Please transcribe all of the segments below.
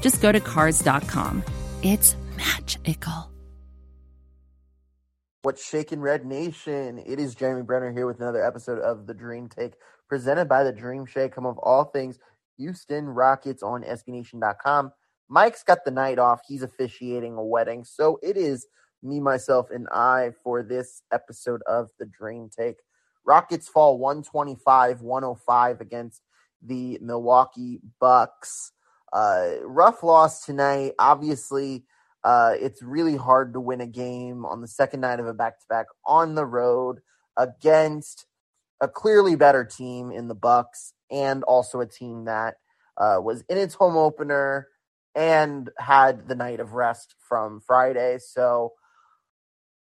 just go to Cars.com. It's magical. What's shaking Red Nation? It is Jeremy Brener here with another episode of the Dream Take presented by the Dream Shake, come of all things Houston Rockets on SBNation.com. Mike's got the night off. He's officiating a wedding. So it is me, myself, and I for this episode of the Dream Take. Rockets fall 125 105 against the Milwaukee Bucks. Uh, rough loss tonight. Obviously, uh, it's really hard to win a game on the second night of a back to back on the road against a clearly better team in the Bucks and also a team that uh, was in its home opener and had the night of rest from Friday. So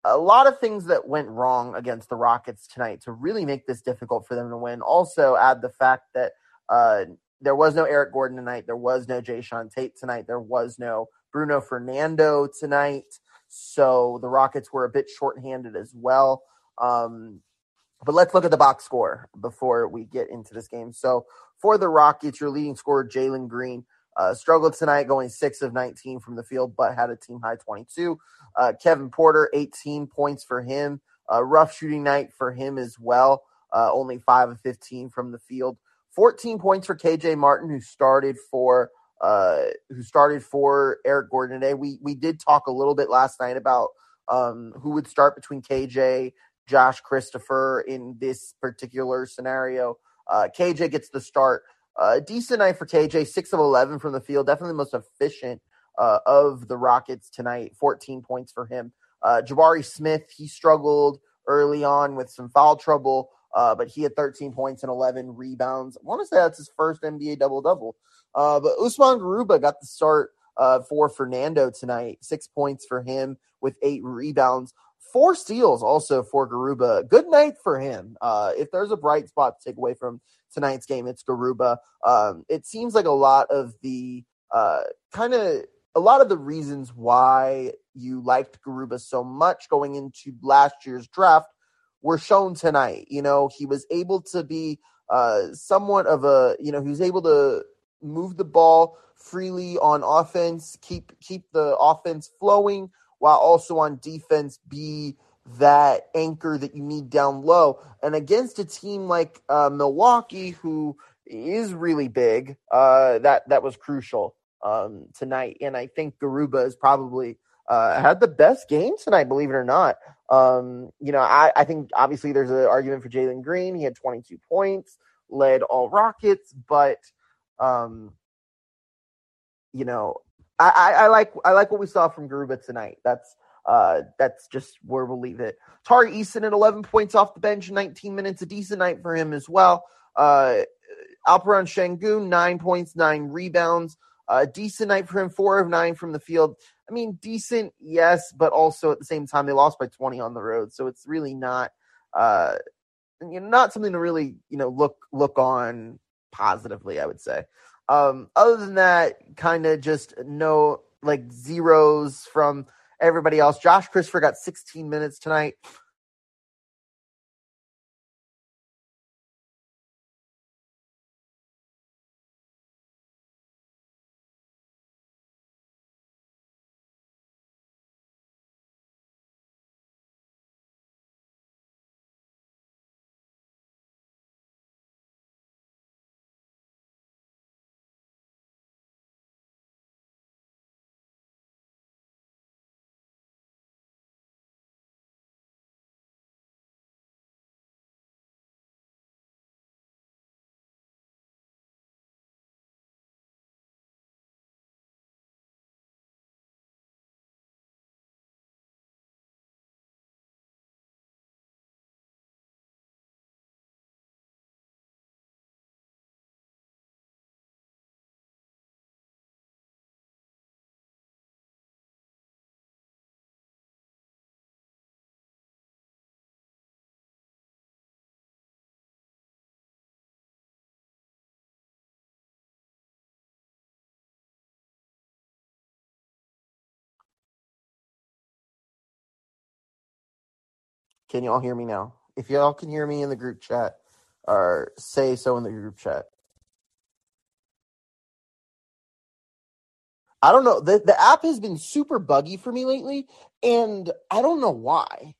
a lot of things that went wrong against the Rockets tonight to really make this difficult for them to win. Also, add the fact that uh, there was no Eric Gordon tonight. There was no Jae'Sean Tate tonight. There was no Bruno Fernando tonight. So the Rockets were a bit shorthanded as well. Um, but let's look at the box score before we get into this game. So for the Rockets, your leading scorer, Jalen Green, uh, struggled tonight, going six of 19 from the field, but had a team high 22. Uh, Kevin Porter, 18 points for him. Uh, rough shooting night for him as well. Uh, only five of 15 from the field. 14 points for KJ Martin, who started for uh, who started for Eric Gordon today. We we did talk a little bit last night about um, who would start between KJ, Josh Christopher in this particular scenario. Uh, KJ gets the start. Uh, decent night for KJ, six of eleven from the field. Definitely the most efficient uh, of the Rockets tonight. Fourteen points for him. Uh, Jabari Smith, he struggled early on with some foul trouble, uh, but he had 13 points and 11 rebounds. I want to say that's his first NBA double double. Uh, but Usman Garuba got the start uh, for Fernando tonight. Six points for him with eight rebounds. Four steals also for Garuba. Good night for him. Uh, if there's a bright spot to take away from tonight's game, it's Garuba. Um, it seems like a lot of the uh, kind of a lot of the reasons why you liked Garuba so much going into last year's draft were shown tonight. You know, he was able to be uh, somewhat of a, you know, he was able to move the ball freely on offense, keep keep the offense flowing while also on defense be that anchor that you need down low. And against a team like uh, Milwaukee, who is really big, uh, that that was crucial um, tonight. And I think Garuba is probably uh, had the best game tonight, believe it or not. Um, you know, I, I think obviously there's an argument for Jalen Green. He had 22 points, led all Rockets, but um, you know, I, I, I, like I like what we saw from Garuba tonight. That's uh, that's just where we'll leave it. Tari Eason at 11 points off the bench, 19 minutes, a decent night for him as well. Uh, Alperen Sengun, nine points, nine rebounds. A decent night for him, four of nine from the field. I mean, decent, yes, but also at the same time, they lost by 20 on the road. So it's really not, uh, you know, not something to really, you know, look, look on positively, I would say. Um, other than that, kind of just no like zeros from everybody else. Josh Christopher got 16 minutes tonight. Can y'all hear me now? If y'all can hear me in the group chat, or say so in the group chat. I don't know. The the app has been super buggy for me lately, and I don't know why.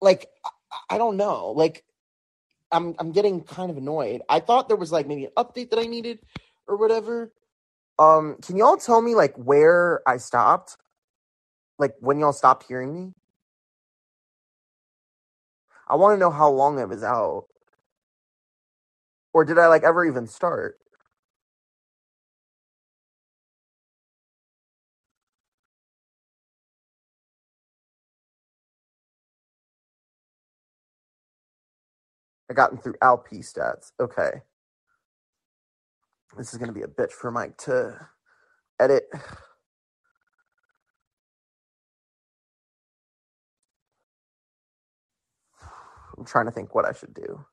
Like I, I don't know. Like I'm I'm getting kind of annoyed. I thought there was like maybe an update that I needed or whatever. Um, can y'all tell me like where I stopped? Like when y'all stopped hearing me? I want to know how long I was out. Or did I like ever even start? I gotten through Alp stats. Okay. This is gonna be a bitch for Mike to edit. I'm trying to think what I should do.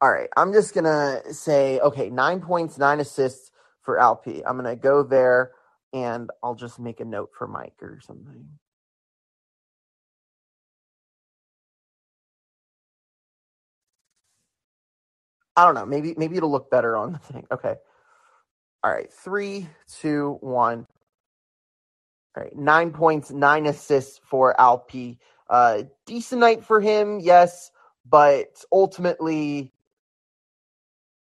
All right, I'm just gonna say okay, nine points, nine assists for Alp. I'm gonna go there and I'll just make a note for Mike or something. I don't know. Maybe maybe it'll look better on the thing. Okay. All right. Three, two, one. Right. Nine points, nine assists for Alp. Uh, decent night for him, yes, but ultimately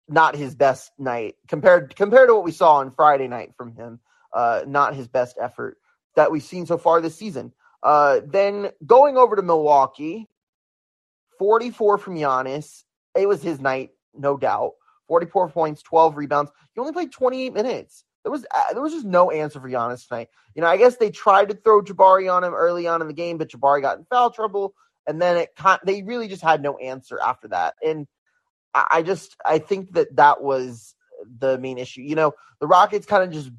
not his best night compared compared to what we saw on Friday night from him. Uh, not his best effort that we've seen so far this season. Uh, then going over to Milwaukee, 44 from Giannis. It was his night no doubt. 44 points, 12 rebounds. He only played 28 minutes. There was uh, there was just no answer for Giannis tonight. You know, I guess they tried to throw Jabari on him early on in the game, but Jabari got in foul trouble, and then it they really just had no answer after that. And I just I think that that was the main issue. You know, the Rockets kind of just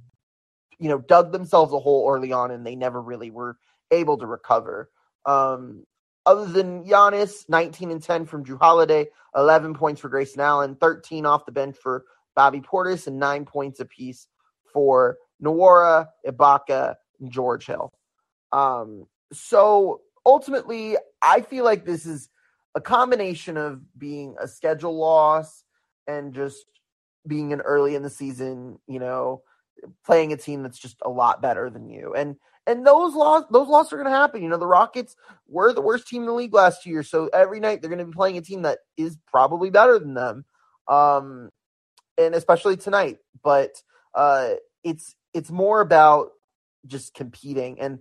you know dug themselves a hole early on, and they never really were able to recover. Um, other than Giannis, 19 and 10 from Jrue Holiday, 11 points for Grayson Allen, 13 off the bench for Bobby Portis, and nine points apiece for Nwora, Ibaka, and George Hill. Um, so ultimately, I feel like this is a combination of being a schedule loss and just being an early in the season, you know, playing a team that's just a lot better than you. And and those loss those losses are going to happen. You know, the Rockets were the worst team in the league last year, so every night they're going to be playing a team that is probably better than them, um, and especially tonight. But uh, it's it's more about just competing, and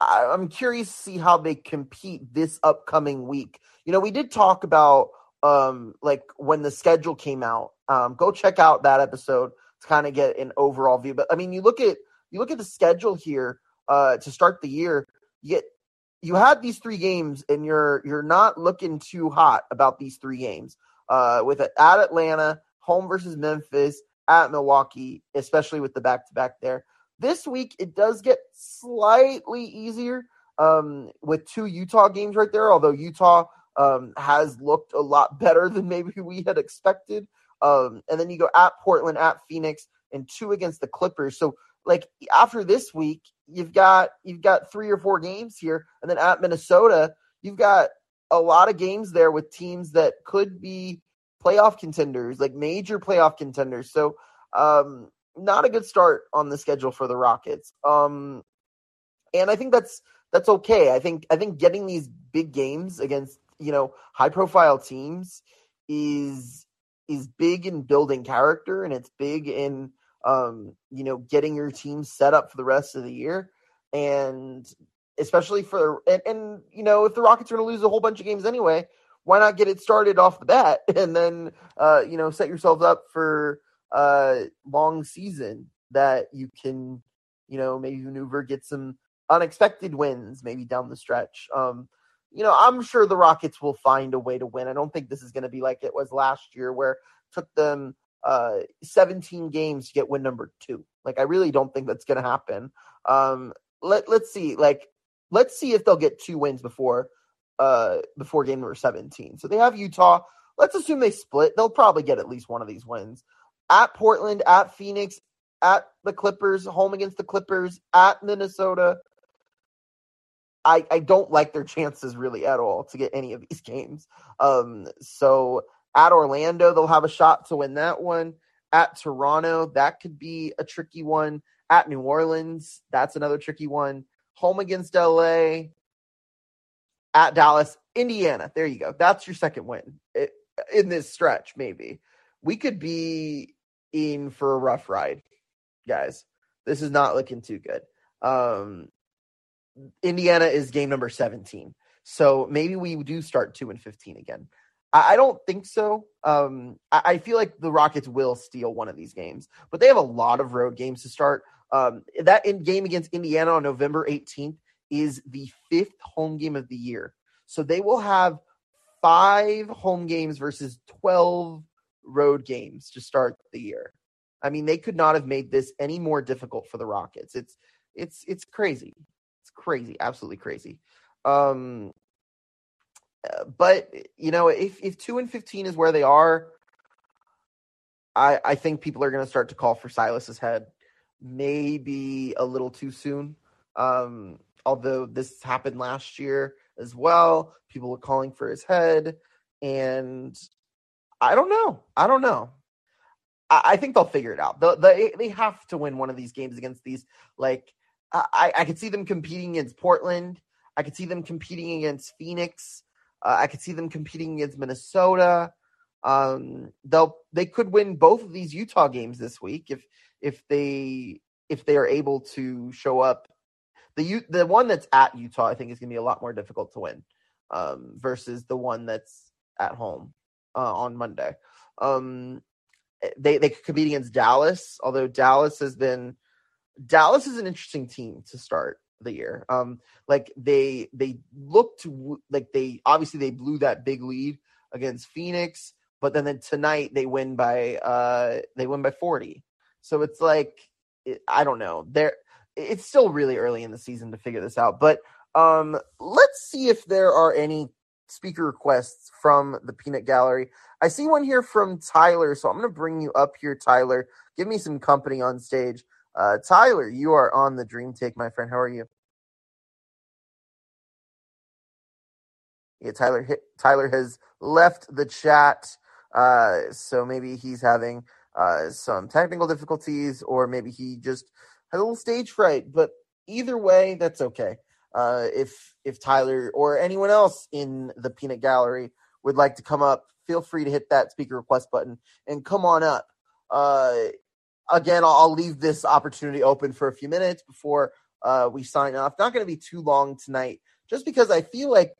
I, I'm curious to see how they compete this upcoming week. You know, we did talk about um, like when the schedule came out. Um, go check out that episode to kind of get an overall view. But I mean, you look at you look at the schedule here uh, to start the year. You get you had these three games, and you're you're not looking too hot about these three games. Uh, with it at Atlanta, home versus Memphis, at Milwaukee, especially with the back to back there. This week it does get slightly easier um, with two Utah games right there. Although Utah um, has looked a lot better than maybe we had expected. Um, and then you go at Portland, at Phoenix, and two against the Clippers. So like after this week, you've got you've got three or four games here, and then at Minnesota, you've got a lot of games there with teams that could be playoff contenders, like major playoff contenders. So, um, not a good start on the schedule for the Rockets. Um, and I think that's that's okay. I think I think getting these big games against you know high profile teams is is big in building character and it's big in um, you know, getting your team set up for the rest of the year. And especially for, and, and you know, if the Rockets are going to lose a whole bunch of games anyway, why not get it started off the bat and then, uh, you know, set yourselves up for a long season that you can, you know, maybe maneuver, get some unexpected wins maybe down the stretch. Um, you know, I'm sure the Rockets will find a way to win. I don't think this is going to be like it was last year where it took them uh, 17 games to get win number two. Like I really don't think that's going to happen. Um, let let's see. Like let's see if they'll get two wins before uh before game number 17. So they have Utah. Let's assume they split. They'll probably get at least one of these wins. At Portland, at Phoenix, at the Clippers, home against the Clippers, at Minnesota. I, I don't like their chances really at all to get any of these games. Um, so at Orlando, they'll have a shot to win that one. At Toronto, that could be a tricky one. At New Orleans, that's another tricky one. Home against LA. At Dallas, Indiana. There you go. That's your second win it, in this stretch, maybe. We could be in for a rough ride, guys. This is not looking too good. Um, Indiana is game number 17. So maybe we do start 2 and 15 again. I, I don't think so. Um, I, I, feel like the Rockets will steal one of these games, but they have a lot of road games to start. Um, that in game against Indiana on November 18th is the fifth home game of the year. So they will have five home games versus 12 road games to start the year. I mean, they could not have made this any more difficult for the Rockets. It's it's it's crazy. It's crazy, absolutely crazy. Um but you know, if if 2 and 15 is where they are, I I think people are going to start to call for Silas's head maybe a little too soon. Um although this happened last year as well, people were calling for his head and I don't know. I don't know. I, I think they'll figure it out. The, the, they have to win one of these games against these. Like I, I could see them competing against Portland. I could see them competing against Phoenix. Uh, I could see them competing against Minnesota. Um, they'll they could win both of these Utah games this week if if they if they are able to show up. The the one that's at Utah, I think, is going to be a lot more difficult to win um, versus the one that's at home uh, on Monday. Um, they they could compete against Dallas, although Dallas has been Dallas is an interesting team to start the year. Um, like they they looked like they obviously they blew that big lead against Phoenix, but then, then tonight they win by uh they win by 40. So it's like I don't know. There it's still really early in the season to figure this out, but um let's see if there are any speaker requests from the Peanut Gallery. I see one here from Tyler, so I'm going to bring you up here, Tyler. Give me some company on stage. Uh, Tyler, you are on the Dream Take, my friend. How are you? Yeah, Tyler. Tyler has left the chat, uh, so maybe he's having uh, some technical difficulties, or maybe he just had a little stage fright. But either way, that's okay uh, if if Tyler or anyone else in the Peanut Gallery would like to come up, feel free to hit that speaker request button and come on up. Uh, again, I'll, I'll, leave this opportunity open for a few minutes before uh, we sign off. Not going to be too long tonight, just because I feel like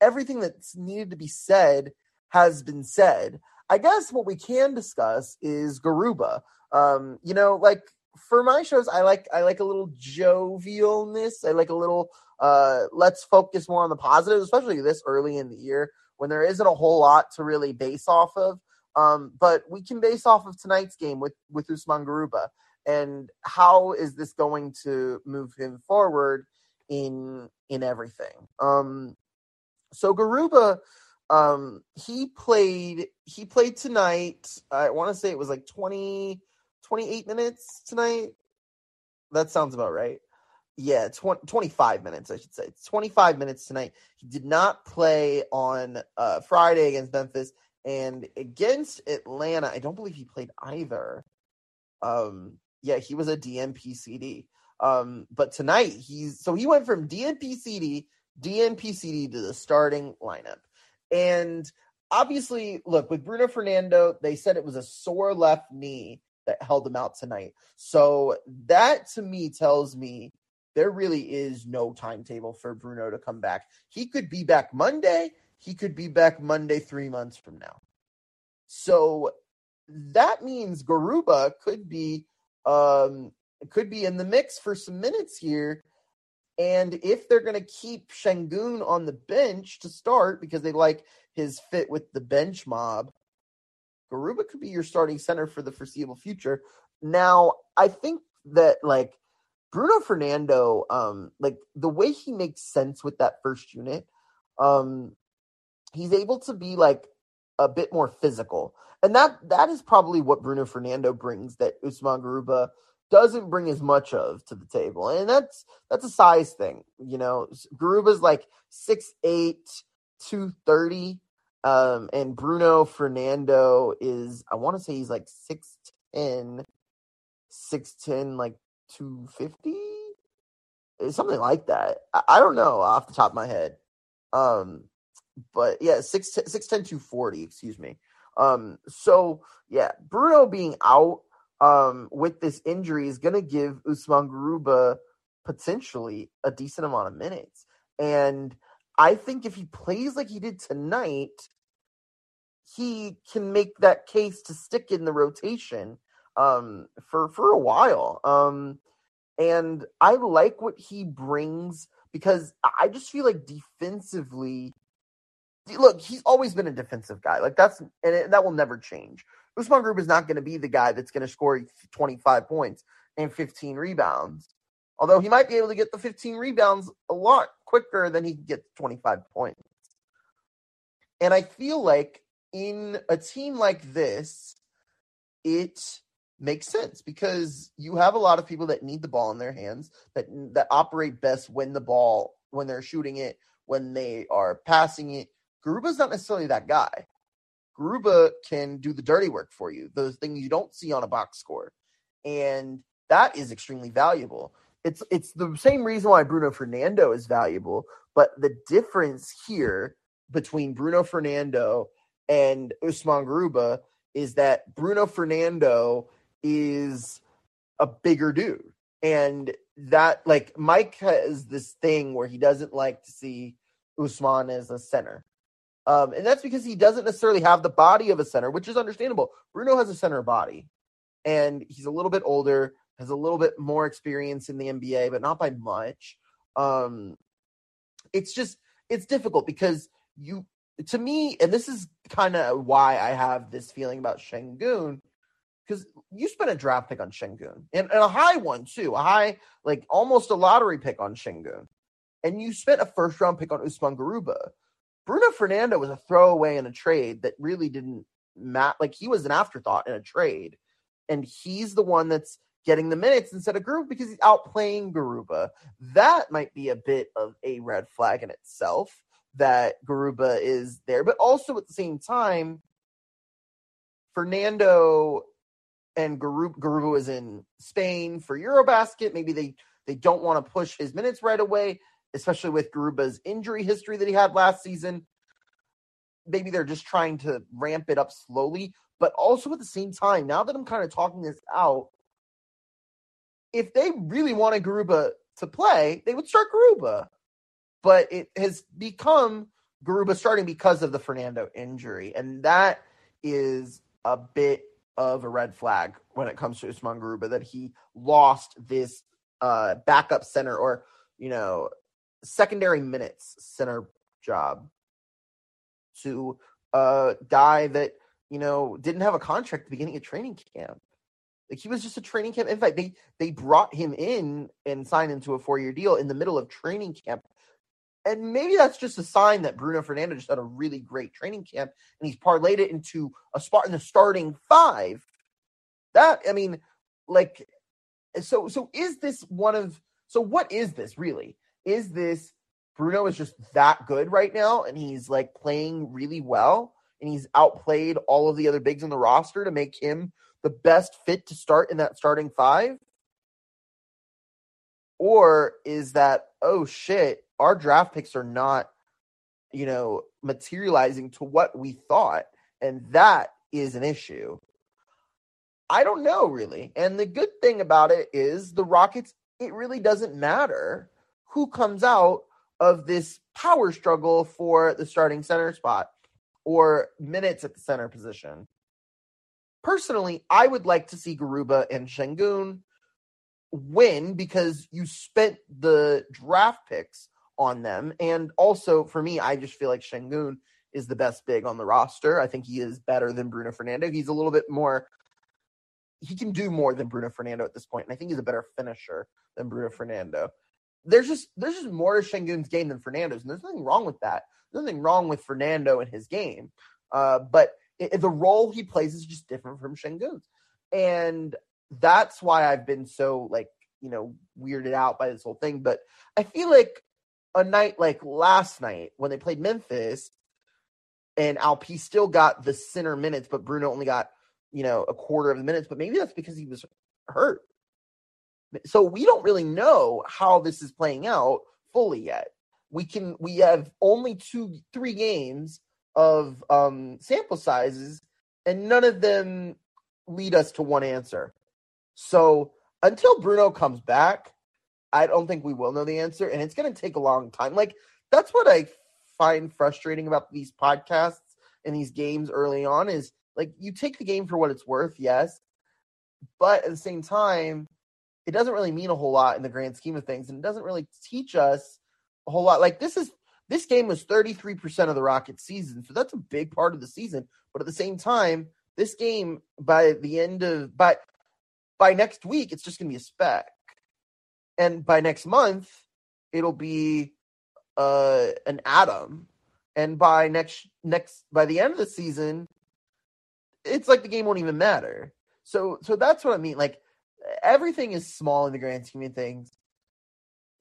everything that's needed to be said has been said. I guess what we can discuss is Garuba. Um, you know, like for my shows, I like I like a little jovialness. I like a little uh let's focus more on the positive, especially this early in the year when there isn't a whole lot to really base off of. Um, but we can base off of tonight's game with with Usman Garuba and how is this going to move him forward in in everything. Um, so Garuba, um, he played he played tonight. I want to say it was like twenty 28 minutes tonight. That sounds about right. Yeah, 20, 25 minutes, I should say. 25 minutes tonight. He did not play on uh, Friday against Memphis and against Atlanta. I don't believe he played either. Um, yeah, he was a DNP CD. Um, but tonight he's so he went from DNP CD, DNP CD to the starting lineup. And obviously, look, with Bruno Fernando, they said it was a sore left knee that held them out tonight. So that to me tells me there really is no timetable for Bruno to come back. He could be back Monday. He could be back Monday three months from now. So that means Garuba could be um could be in the mix for some minutes here. And if they're going to keep Sengun on the bench to start because they like his fit with the bench mob, Garuba could be your starting center for the foreseeable future. Now, I think that like Bruno Fernando, um, like the way he makes sense with that first unit, um, he's able to be like a bit more physical. And that that is probably what Bruno Fernando brings that Usman Garuba doesn't bring as much of to the table. And that's that's a size thing. You know, Garuba's like 6'8, 230. Um, and Bruno Fernando is I want to say he's like 6'10, 6'10, like 250 something like that. I, I, don't know off the top of my head. Um, but yeah, six six ten two forty. Excuse me. Um, so yeah, Bruno being out um with this injury is going to give Usman Garuba potentially a decent amount of minutes, and I think if he plays like he did tonight, he can make that case to stick in the rotation um for for a while. Um and I like what he brings because I just feel like defensively, look, he's always been a defensive guy. Like that's, and it, that will never change. Usman Garuba is not going to be the guy that's going to score 25 points and 15 rebounds. Although he might be able to get the 15 rebounds a lot quicker than he can get 25 points. And I feel like in a team like this, it makes sense because you have a lot of people that need the ball in their hands that that operate best when the ball when they're shooting it when they are passing it. Garuba's not necessarily that guy. Garuba can do the dirty work for you, those things you don't see on a box score, and that is extremely valuable. It's it's the same reason why Bruno Fernando is valuable, but the difference here between Bruno Fernando and Usman Garuba is that Bruno Fernando is a bigger dude. And that like Mike has this thing where he doesn't like to see Usman as a center. Um, and that's because he doesn't necessarily have the body of a center, which is understandable. Bruno has a center body, and he's a little bit older, has a little bit more experience in the NBA, but not by much. Um, it's just it's difficult because you, to me, and this is kind of why I have this feeling about Sengun, because you spent a draft pick on Sengun and, and, a high one too, a high, like almost a lottery pick on Sengun, And you spent a first round pick on Usman Garuba. Bruno Fernando was a throwaway in a trade that really didn't matter. Like he was an afterthought in a trade. And he's the one that's getting the minutes instead of Garuba because he's outplaying Garuba. That might be a bit of a red flag in itself that Garuba is there. But also at the same time, Fernando and Garuba, Garuba is in Spain for Eurobasket. Maybe they they don't want to push his minutes right away, especially with Garuba's injury history that he had last season. Maybe they're just trying to ramp it up slowly, but also at the same time, now that I'm kind of talking this out, if they really wanted Garuba to play, they would start Garuba. But it has become Garuba starting because of the Fernando injury, and that is a bit of a red flag when it comes to Usman Garuba that he lost this uh, backup center or you know secondary minutes center job to a guy that you know didn't have a contract at the beginning of training camp. Like he was just a training camp. In fact, they they brought him in and signed him to a four year deal in the middle of training camp and maybe that's just a sign that Bruno Fernando just had a really great training camp and he's parlayed it into a spot in the starting five. That I mean, like so so is this one of so what is this really? Is this Bruno is just that good right now and he's like playing really well and he's outplayed all of the other bigs on the roster to make him the best fit to start in that starting five? Or is that, oh shit, our draft picks are not, you know, materializing to what we thought. And that is an issue. I don't know really. And the good thing about it is the Rockets, it really doesn't matter who comes out of this power struggle for the starting center spot or minutes at the center position. Personally, I would like to see Garuba and Sengun win because you spent the draft picks on them. And also for me, I just feel like Sengun is the best big on the roster. I think he is better than Bruno Fernando. He's a little bit more he can do more than Bruno Fernando at this point, and I think he's a better finisher than Bruno Fernando. There's just there's just more to Sengun's game than Fernando's, and there's nothing wrong with that. There's nothing wrong with Fernando and his game. Uh, but it, the role he plays is just different from Sengun's. And that's why I've been so like, you know, weirded out by this whole thing. But I feel like a night like last night when they played Memphis and Alp still got the center minutes, but Bruno only got, you know, a quarter of the minutes. But maybe that's because he was hurt. So we don't really know how this is playing out fully yet. We can we have only two three games of um sample sizes and none of them lead us to one answer. So until Bruno comes back, I don't think we will know the answer and it's going to take a long time. Like that's what I find frustrating about these podcasts and these games early on is like you take the game for what it's worth, yes, but at the same time, it doesn't really mean a whole lot in the grand scheme of things, and it doesn't really teach us a whole lot. Like this is this game was 33% of the Rockets season, so that's a big part of the season. But at the same time, this game by the end of by by next week, it's just gonna be a speck. And by next month, it'll be uh an atom. And by next next by the end of the season, it's like the game won't even matter. So so that's what I mean. Like everything is small in the grand scheme of things.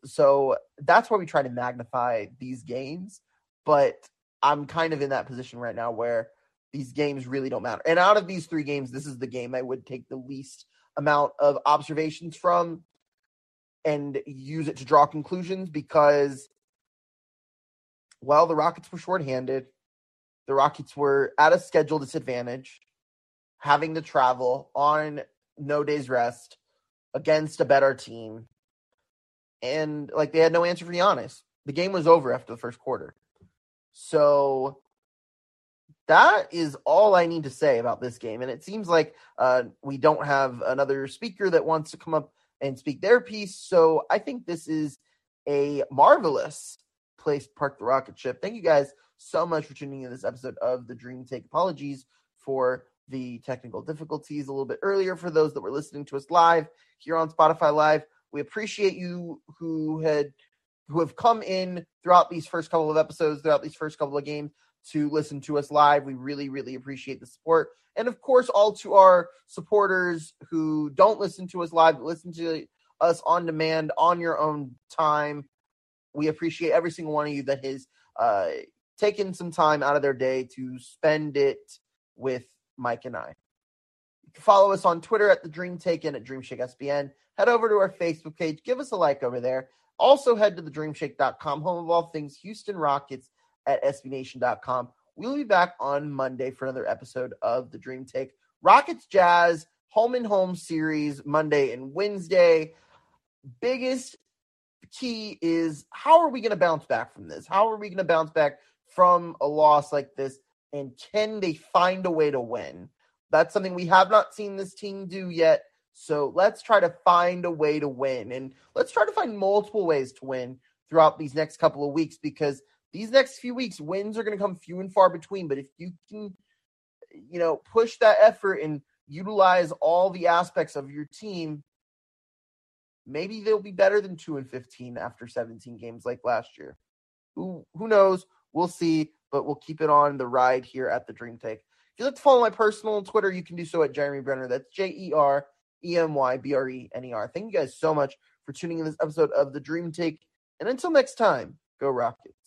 So that's why we try to magnify these games. But I'm kind of in that position right now where these games really don't matter. And out of these three games, this is the game I would take the least amount of observations from and use it to draw conclusions because, well, the Rockets were shorthanded. The Rockets were at a schedule disadvantage, having to travel on no days rest against a better team. And like they had no answer for Giannis. The game was over after the first quarter. So that is all I need to say about this game. And it seems like uh, we don't have another speaker that wants to come up and speak their piece. So I think this is a marvelous place to park the rocket ship. Thank you guys so much for tuning in this episode of the Dream Take. Apologies for the technical difficulties a little bit earlier for those that were listening to us live here on Spotify Live. We appreciate you who had who have come in throughout these first couple of episodes, throughout these first couple of games to listen to us live. We really, really appreciate the support. And of course, all to our supporters who don't listen to us live, but listen to us on demand on your own time. We appreciate every single one of you that has uh, taken some time out of their day to spend it with Mike and I. You can follow us on Twitter at the Dream Taken at Dreamshake SBN. Head over to our Facebook page, give us a like over there. Also, head to the dreamshake.com, home of all things Houston Rockets at SBNation.com. We'll be back on Monday for another episode of the Dream Take. Rockets Jazz home and home series Monday and Wednesday. Biggest key is how are we going to bounce back from this? How are we going to bounce back from a loss like this? and can they find a way to win? That's something we have not seen this team do yet. So let's try to find a way to win. And let's try to find multiple ways to win throughout these next couple of weeks because these next few weeks, wins are going to come few and far between. But if you can, you know, push that effort and utilize all the aspects of your team, maybe they'll be better than 2 and 15 after 17 games like last year. Who who knows? We'll see but we'll keep it on the ride here at the Dream Take. If you'd like to follow my personal Twitter, you can do so at Jeremy Brener. That's J E R E M Y B R E N E R. Thank you guys so much for tuning in this episode of the Dream Take. And until next time, go Rockets.